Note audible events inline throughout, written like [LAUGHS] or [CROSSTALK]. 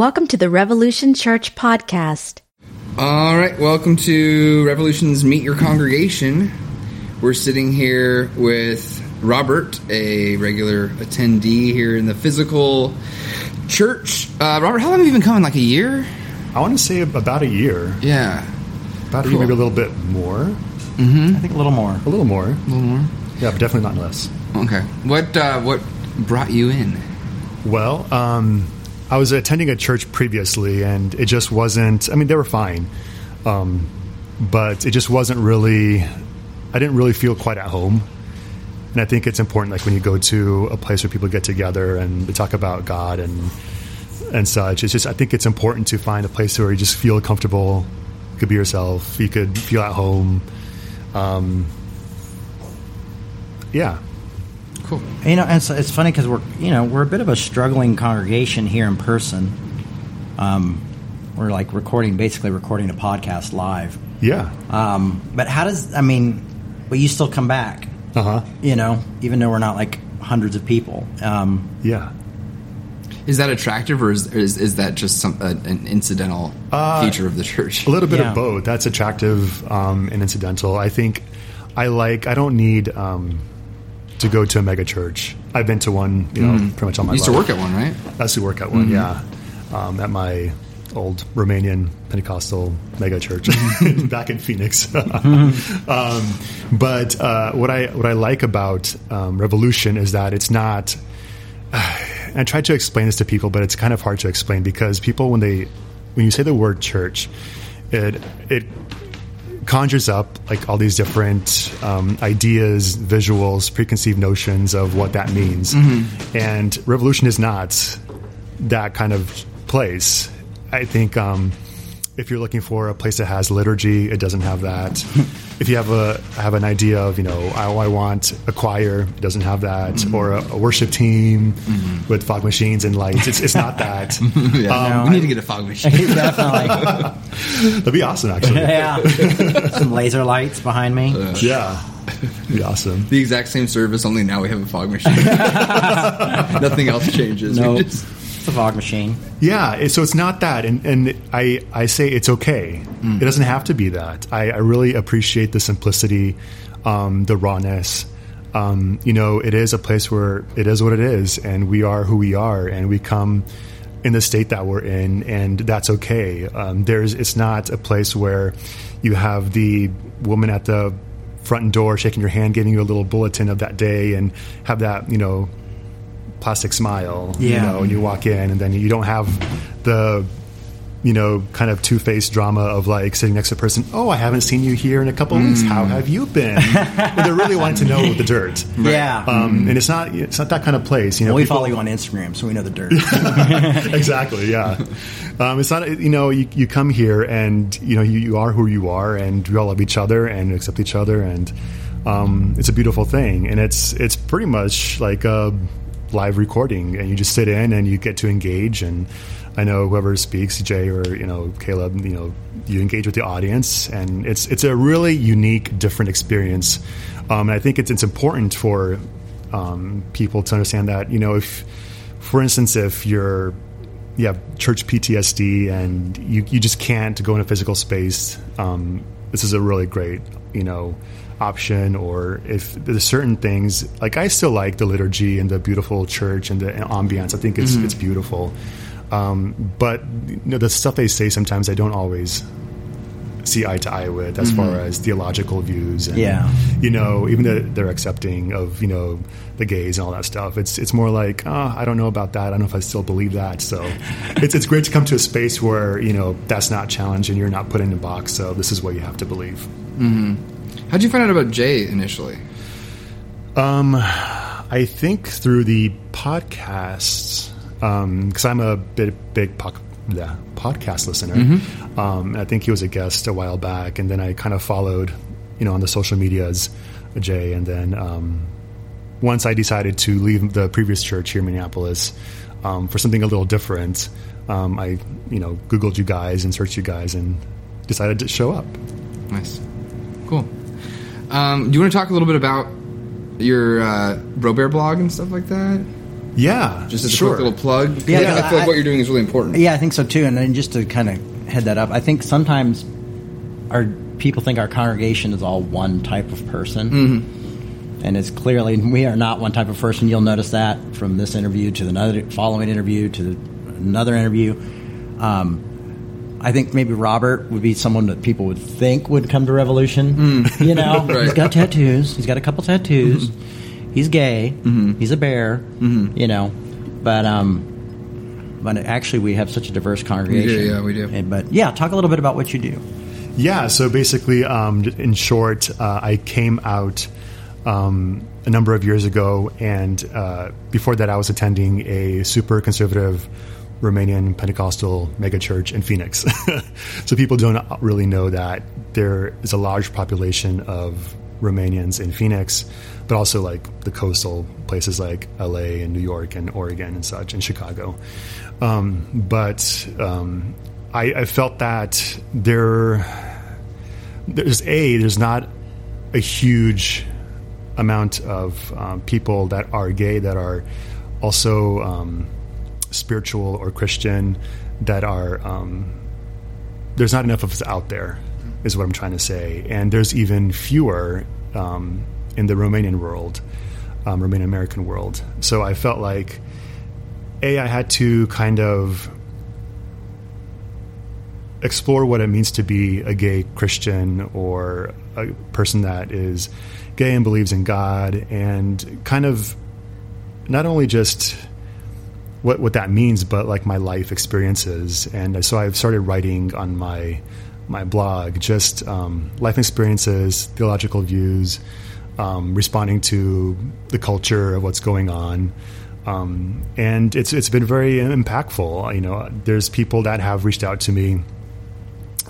Welcome to the Revolution Church podcast. All right, welcome to Revolution's Meet Your Congregation. We're sitting here with Robert, a regular attendee here in the physical church. Uh, Robert, how long have you been coming? Like a year? I want to say about a year. Yeah, About a Cool. year, maybe a little bit more. I think a little more. A little more. a little more. Yeah, but definitely not less. Okay, what uh, what brought you in? Well, um, I was attending a church previously, and it just wasn't. I mean, they were fine, um, but it just wasn't really. I didn't really feel quite at home, and I think it's important, like when you go to a place where people get together and they talk about God and and such. It's just I think it's important to find a place where you just feel comfortable. Could be yourself. You could feel at home. Um, yeah. Cool. You know, and it's, it's funny because we're you know we're a bit of a struggling congregation here in person. Um, we're like recording, basically recording a podcast live. Yeah. Um, but how does I mean? But you still come back, Uh huh. you know, even though we're not like hundreds of people. Um, Yeah. Is that attractive, or is is, is that just some uh, an incidental feature of the church? A little bit Yeah. of both. That's attractive um, and incidental. I think I like. I don't need um, to go to a mega church. I've been to one. You know, pretty much all my You used to work at one, right? I used to work at one. Yeah, um, at my old Romanian Pentecostal mega church [LAUGHS] back in Phoenix. [LAUGHS] [LAUGHS] um, but uh, what I what I like about um, Revolution is that it's not. [SIGHS] I tried to explain this to people, but it's kind of hard to explain because people, when they, when you say the word church, it it conjures up like all these different um, ideas, visuals, preconceived notions of what that means, and revolution is not that kind of place. I think um, if you're looking for a place that has liturgy, it doesn't have that. [LAUGHS] if you have a have an idea of you know I, I want a choir, it doesn't have that, mm-hmm. or a, a worship team mm-hmm. with fog machines and lights. It's it's not that. [LAUGHS] Yeah, we um, need to get a fog machine. [LAUGHS] definitely, That'd be awesome, actually. yeah. Some laser lights behind me. Uh, yeah, be awesome. the exact same service, only now we have a fog machine. Nothing else changes. We no, just- it's a fog machine. Yeah, so it's not that, and and I I say it's okay. It doesn't have to be that. I, I really appreciate the simplicity, um, the rawness. Um, you know, it is a place where it is what it is, and we are who we are, and we come in the state that we're in, and that's okay. Um, there's it's not a place where you have the woman at the front door shaking your hand, giving you a little bulletin of that day, and have that you know plastic smile, you know, and you walk in, and then you don't have the, you know, kind of two faced drama of like sitting next to a person. Oh, I haven't seen you here in a couple of weeks. How have you been? But they're really wanting to know the dirt. [LAUGHS] Yeah. Um, and it's not it's not that kind of place. You know, we people- follow you on Instagram, so we know the dirt. [LAUGHS] exactly. Yeah. Um, it's not, you know, you, you come here and, you know, you, you are who you are and we all love each other and accept each other. And um, it's a beautiful thing. And it's, it's pretty much like a live recording and you just sit in and you get to engage. And I know whoever speaks, Jay or, you know, Caleb, you know, you engage with the audience and it's, it's a really unique, different experience. Um, and I think it's, it's important for um, people to understand that, you know, if, for instance, if you're you have church PTSD and you, you just can't go in a physical space, um, this is a really great, you know, option. Or if there's certain things, like I still like the liturgy and the beautiful church and the ambiance. I think it's mm-hmm. it's beautiful. Um, but you know, the stuff they say sometimes I don't always see eye to eye with as far mm-hmm. as theological views and Yeah. you know even though they're accepting of you know the gays and all that stuff it's it's more like oh, I don't know about that I don't know if I still believe that so [LAUGHS] it's it's great to come to a space where you know that's not challenged and you're not put in a box so this is what you have to believe mm-hmm. How'd you find out about Jay initially? I think through the podcasts because I'm a bit big po- yeah, podcast listener. Um, I think he was a guest a while back, and then I kind of followed, you know, on the social medias, Jay, and then um, once I decided to leave the previous church here in Minneapolis um, for something a little different, um, I you know Googled you guys and searched you guys and decided to show up. Nice, cool. Um, do you want to talk a little bit about your uh, Bro Bear blog and stuff like that? Yeah, Just as a quick little plug. Yeah, Yeah, I feel like I- what you're doing is really important. Yeah, I think so too. And then just to kind of head that up, I think sometimes our people think our congregation is all one type of person, mm-hmm. and it's clearly we are not one type of person. You'll notice that from this interview to the following interview to another interview. Um, I think maybe Robert would be someone that people would think would come to Revolution. [LAUGHS] You know, Right. he's got tattoos. He's got a couple tattoos. He's gay. He's a bear. You know, but um, but actually we have such a diverse congregation. yeah, we do. And- but yeah, talk a little bit about what you do. Yeah, so basically, um, in short, uh, I came out um, a number of years ago, and uh, before that, I was attending a super conservative Romanian Pentecostal megachurch in Phoenix. [LAUGHS] so people don't really know that there is a large population of Romanians in Phoenix, but also like the coastal places like LA and New York and Oregon and such, and Chicago. Um, but um, I, I felt that there there's a there's not a huge amount of um, people that are gay that are also um, spiritual or Christian that are um, there's not enough of us out there is what I'm trying to say. And there's even fewer um, in the Romanian world um, Romanian American world. So I felt like a I had to kind of explore what it means to be a gay Christian or a person that is gay and believes in God, and kind of not only just what what that means, but like my life experiences. And so I've started writing on my my blog just um, life experiences, theological views, um, responding to the culture of what's going on. Um, and it's it's been very impactful. You know, there's people that have reached out to me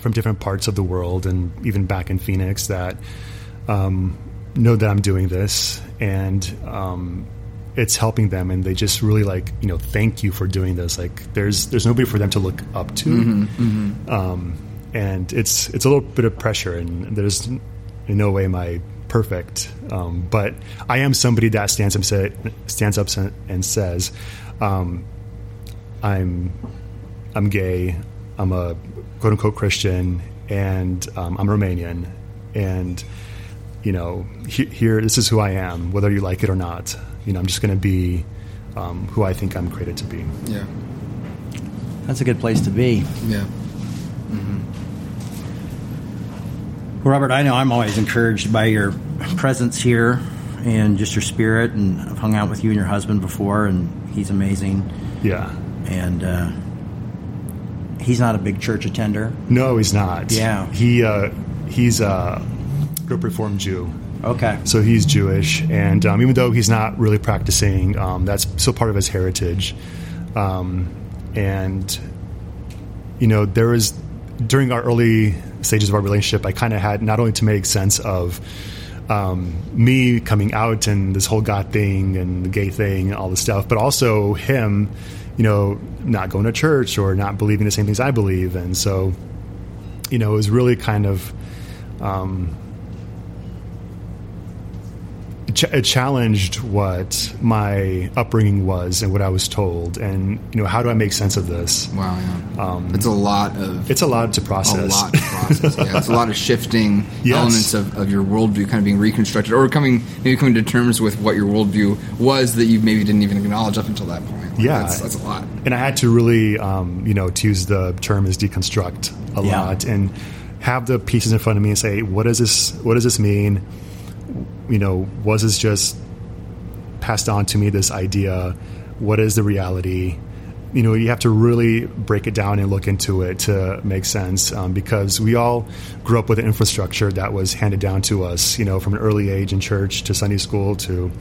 from different parts of the world and even back in Phoenix that um, know that I'm doing this and um, it's helping them and they just really like you know thank you for doing this like there's there's nobody for them to look up to Um, and it's it's a little bit of pressure and there's in no way I perfect um, but I am somebody that stands up sa- stands up and says um, I'm I'm gay. I'm a quote unquote Christian, and um, I'm Romanian, and you know, he, here this is who I am, whether you like it or not. You know, I'm just going to be um, who I think I'm created to be. Yeah. That's a good place to be. Yeah. Robert, I know I'm always encouraged by your presence here and just your spirit. And I've hung out with you and your husband before, and he's amazing. Yeah. And uh, he's not a big church attender. No, he's not. Yeah. He uh, he's a group reformed Jew. Okay. So he's Jewish, and um, even though he's not really practicing, um, that's still part of his heritage. Um, and you know, there was during our early stages of our relationship, I kind of had not only to make sense of um, me coming out and this whole God thing and the gay thing and all this stuff, but also him, you know, not going to church or not believing the same things I believe, and so you know, it was really kind of. Um, ch- it challenged what my upbringing was and what I was told, and you know, how do I make sense of this? Wow. Yeah. it's a lot of It's a lot to a process. lot to process. Yeah, it's a lot of shifting [LAUGHS] Yes. elements of, of your worldview kind of being reconstructed, or coming maybe coming to terms with what your worldview was that you maybe didn't even acknowledge up until that point. Like, Yeah. that's, that's a lot. and I had to really, um, you know, to use the term is deconstruct a Yeah. lot and have the pieces in front of me and say, what does this, what does this mean? You know, was this just passed on to me this idea? What is the reality? You know, you have to really break it down and look into it to make sense um, because we all grew up with an infrastructure that was handed down to us, you know, from an early age in church to Sunday school to,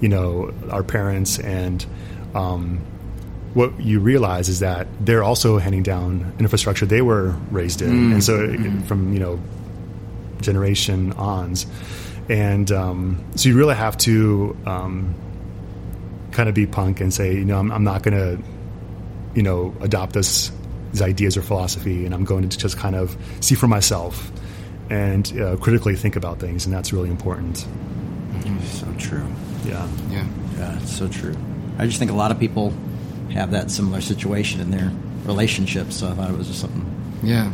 you know, our parents. And, um, what you realize is that they're also handing down infrastructure they were raised in, and so from you know generation ons, and um, so you really have to um, kind of be punk and say, you know, I'm, I'm not going to, you know, adopt this these ideas or philosophy, and I'm going to just kind of see for myself and uh, critically think about things, and that's really important. So true. Yeah. Yeah. Yeah, it's so true. I just think a lot of people have that similar situation in their relationships. So I thought it was just something. Yeah,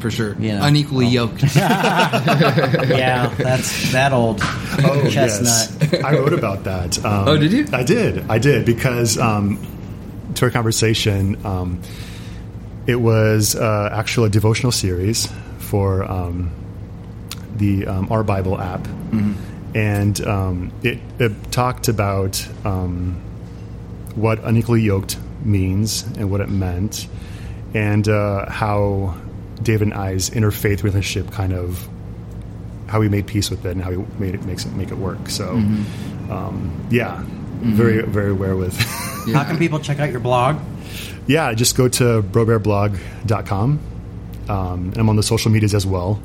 for sure. You know, Unequally well- yoked. [LAUGHS] Yeah, that's that old Oh, chestnut. yes. I wrote about that. Um, Oh, did you? I did. I did because um, to our conversation, um, it was uh, actually a devotional series for um, the um, Our Bible app, Mm-hmm. and um, it, it talked about um, what unequally yoked means and what it meant, and uh, how David and I's interfaith relationship kind of how we made peace with it and how we made it makes it make it work. So, um, yeah, very very aware with. How can people check out your blog? yeah, just go to brobearblog.com. Um, and I'm on the social medias as well.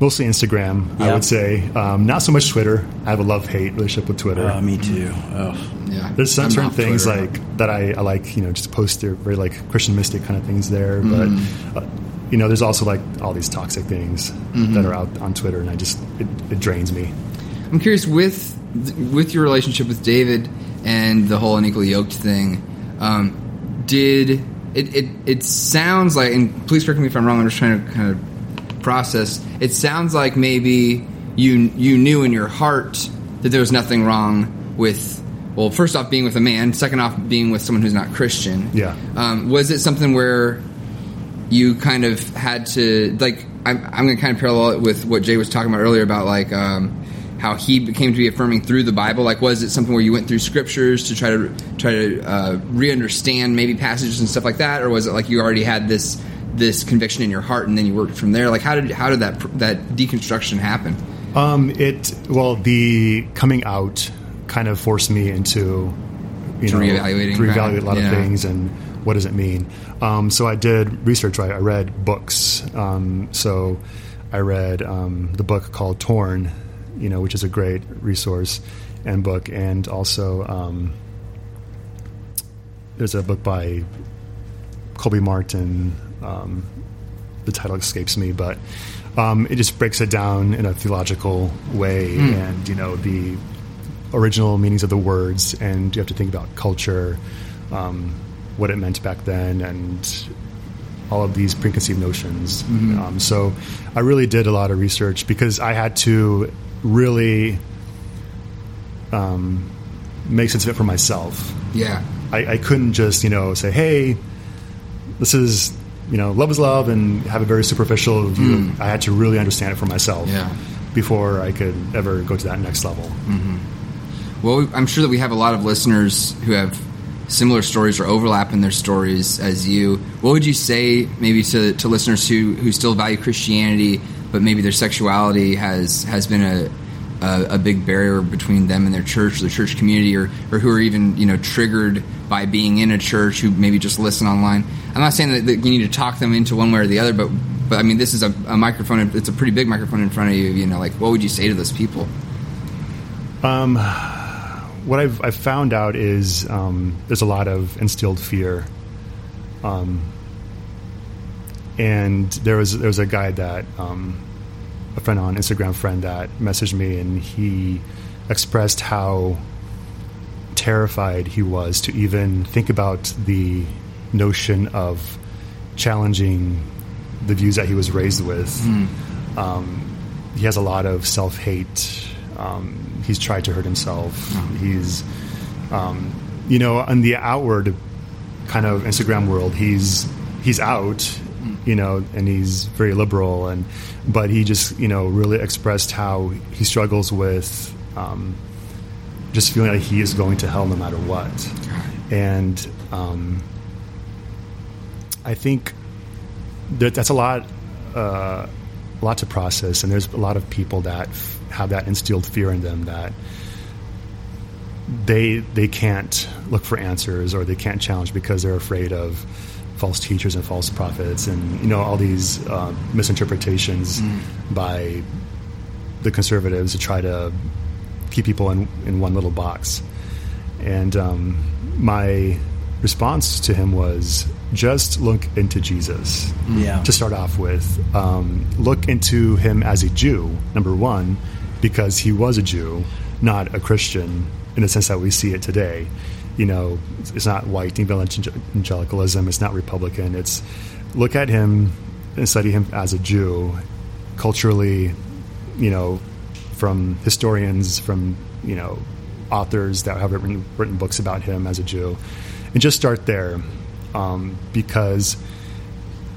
Mostly Instagram, I would say. Um, not so much Twitter. I have a love hate relationship with Twitter. Uh, me too. Oh. yeah. There's some I'm certain things Twitter. like that I, I like, you know, just post their very like Christian mystic kind of things there. Mm-hmm. But, uh, you know, there's also like all these toxic things Mm-hmm. that are out on Twitter, and I just, it, it drains me. I'm curious with with your relationship with David and the whole unequally yoked thing. Um, did it, it? It sounds like, and please correct me if I'm wrong. I'm just trying to kind of process. It sounds like maybe you you knew in your heart that there was nothing wrong with. Well, first off, being with a man. Second off, being with someone who's not Christian. Yeah. Um, was it something where you kind of had to like I'm, I'm going to kind of parallel it with what Jay was talking about earlier about like um, how he came to be affirming through the Bible. Like, was it something where you went through scriptures to try to try to uh, re-understand maybe passages and stuff like that, or was it like you already had this this conviction in your heart and then you worked from there? Like, how did how did that that deconstruction happen? Um, it well, the coming out kind of forced me into you To know reevaluating to reevaluate a lot yeah. of things and what does it mean. Um, so I did research. Right, I read books. Um, so I read um, the book called Torn, you know, which is a great resource and book, and also um, there's a book by Colby Martin. Um, the title escapes me, but um, it just breaks it down in a theological way, and you know the original meanings of the words, and you have to think about culture, um, what it meant back then, and all of these preconceived notions. Um, so I really did a lot of research because I had to really um, make sense of it for myself. Yeah, I, I couldn't just you know say, hey, this is you know love is love, and have a very superficial view. I had to really understand it for myself Yeah. before I could ever go to that next level. Well, I'm sure that we have a lot of listeners who have similar stories or overlap in their stories as you. What would you say, maybe to, to listeners who, who still value Christianity, but maybe their sexuality has has been a, a a big barrier between them and their church, the church community, or or who are even you know triggered by being in a church, who maybe just listen online. I'm not saying that, that you need to talk them into one way or the other, but but I mean this is a, a microphone. It's a pretty big microphone in front of you. You know, like what would you say to those people? Um, what I've, I've found out is um, there's a lot of instilled fear. Um, and there was there was a guy that um, a friend on Instagram friend that messaged me, and he expressed how terrified he was to even think about the notion of challenging the views that he was raised with. Um, he has a lot of self hate. Um, he's tried to hurt himself. He's, um, you know, on the outward kind of Instagram world, he's he's out, you know, and he's very liberal, and but he just you know really expressed how he struggles with um, just feeling like he is going to hell no matter what, and um, I think that that's a lot. Uh, lot to process, and there's a lot of people that f- have that instilled fear in them that they they can't look for answers or they can't challenge because they're afraid of false teachers and false prophets and you know all these uh, misinterpretations by the conservatives to try to keep people in in one little box. And um, my response to him was just look into Jesus Yeah. to start off with. Um, look into him as a Jew, number one, because he was a Jew, not a Christian in the sense that we see it today. you know, it's not white evangelicalism. It's not Republican. It's look at him and study him as a Jew, culturally, you know, from historians, from you know, authors that have written, written books about him as a Jew, and just start there, um, because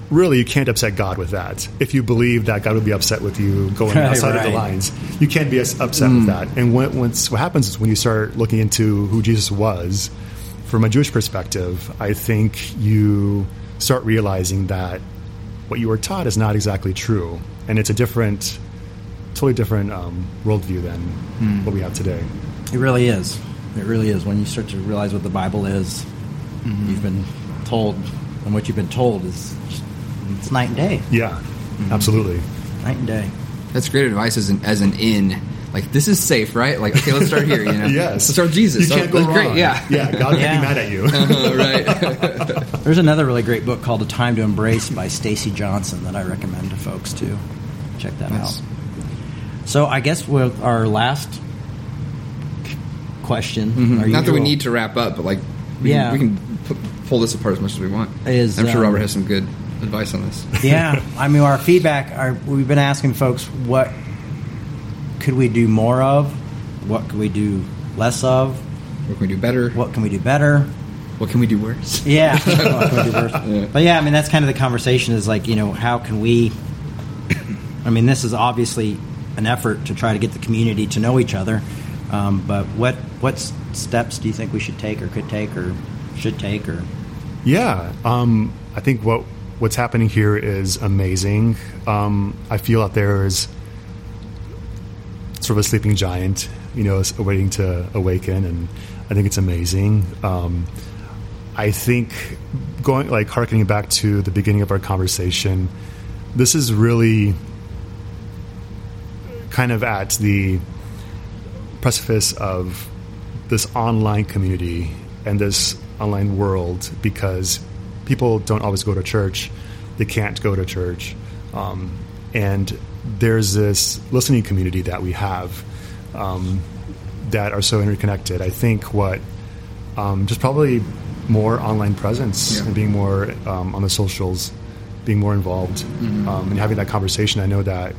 really you can't upset God with that. If you believe that God would be upset with you going [LAUGHS] Right, outside of the lines, you can't be upset with that. And when, once what happens is when you start looking into who Jesus was, from a Jewish perspective, I think you start realizing that what you were taught is not exactly true, and it's a different, totally different um, worldview than what we have today. It really is. It really is. When you start to realize what the Bible is, you've been told, and what you've been told is it's night and day. Yeah, absolutely. Night and day. That's great advice as an as an in. Like this is safe, right? Like okay, let's start here. You know, [LAUGHS] Yes, let's start with Jesus. You can't Oh, go that's wrong. Great. Yeah, yeah. God can't Yeah. be mad at you. Uh, [LAUGHS] right. [LAUGHS] There's another really great book called A Time to Embrace by Stacy Johnson that I recommend to folks too. Check that Nice. out. So I guess with our last question, Mm-hmm. Not that we need to wrap up, but like, we Yeah. can, we can pu- pull this apart as much as we want. Is, I'm sure um, Robert has some good advice on this. [LAUGHS] yeah, I mean, our [LAUGHS] feedback. Our, we've been asking folks what could we do more of, what could we do less of, What can we do better? what can we do better. What can we do worse? [LAUGHS] Yeah. What can we do worse? But yeah, I mean, that's kind of the conversation. Is like, you know, how can we? I mean, this is obviously an effort to try to get the community to know each other. Um, but what what steps do you think we should take, or could take, or should take, or Yeah, um, I think what what's happening here is amazing. Um, I feel that there is sort of a sleeping giant, you know, waiting to awaken, and I think it's amazing. Um, I think going like harkening back to the beginning of our conversation, this is really kind of at the precipice of this online community and this online world because people don't always go to church. They can't go to church. Um, and there's this listening community that we have um, that are so interconnected. I think what um, just probably more online presence Yeah. and being more um, on the socials, being more involved, um, and having that conversation. I know that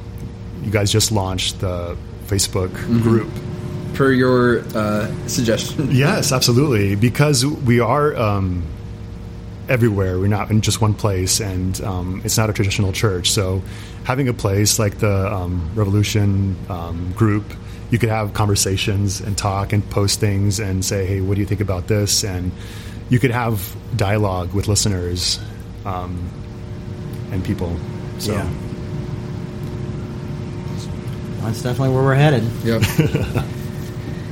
you guys just launched the Facebook group Per your uh, suggestion. [LAUGHS] Yes, absolutely. Because we are um, everywhere. We're not in just one place, and um, it's not a traditional church. So, having a place like the um, Revolution um, group, you could have conversations and talk and post things and say, "Hey, what do you think about this?" And you could have dialogue with listeners um, and people. So, Yeah. that's definitely where we're headed. Yep. [LAUGHS]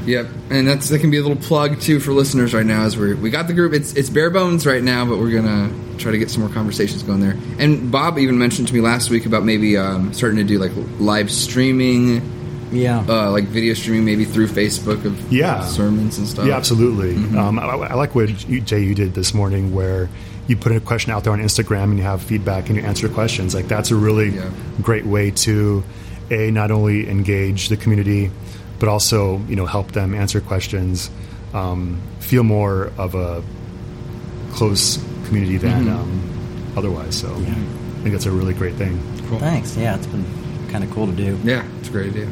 yep. And that's that can be a little plug too for listeners right now as we we got the group. It's it's bare bones right now, but we're gonna try to get some more conversations going there. And Bob even mentioned to me last week about maybe um, starting to do like live streaming, Yeah. uh, like video streaming, maybe through Facebook of Yeah. sermons and stuff. Yeah, absolutely. Um, I, I like what you, Jay you did this morning, where you put a question out there on Instagram and you have feedback and you answer questions. Like that's a really Yeah. great way to a not only engage the community, but also you know help them answer questions, um, feel more of a close community than um, otherwise. So I think that's a really great thing. Cool. Thanks. Yeah, it's been kind of cool to do. Yeah, it's a great idea.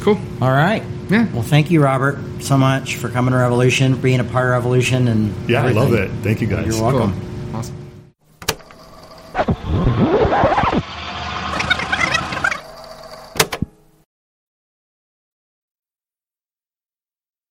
Cool. All right. Yeah. Well, thank you, Robert, so much for coming to Revolution, being a part of Revolution, and Yeah, I love it. Thank you guys. You're welcome. Cool. Awesome.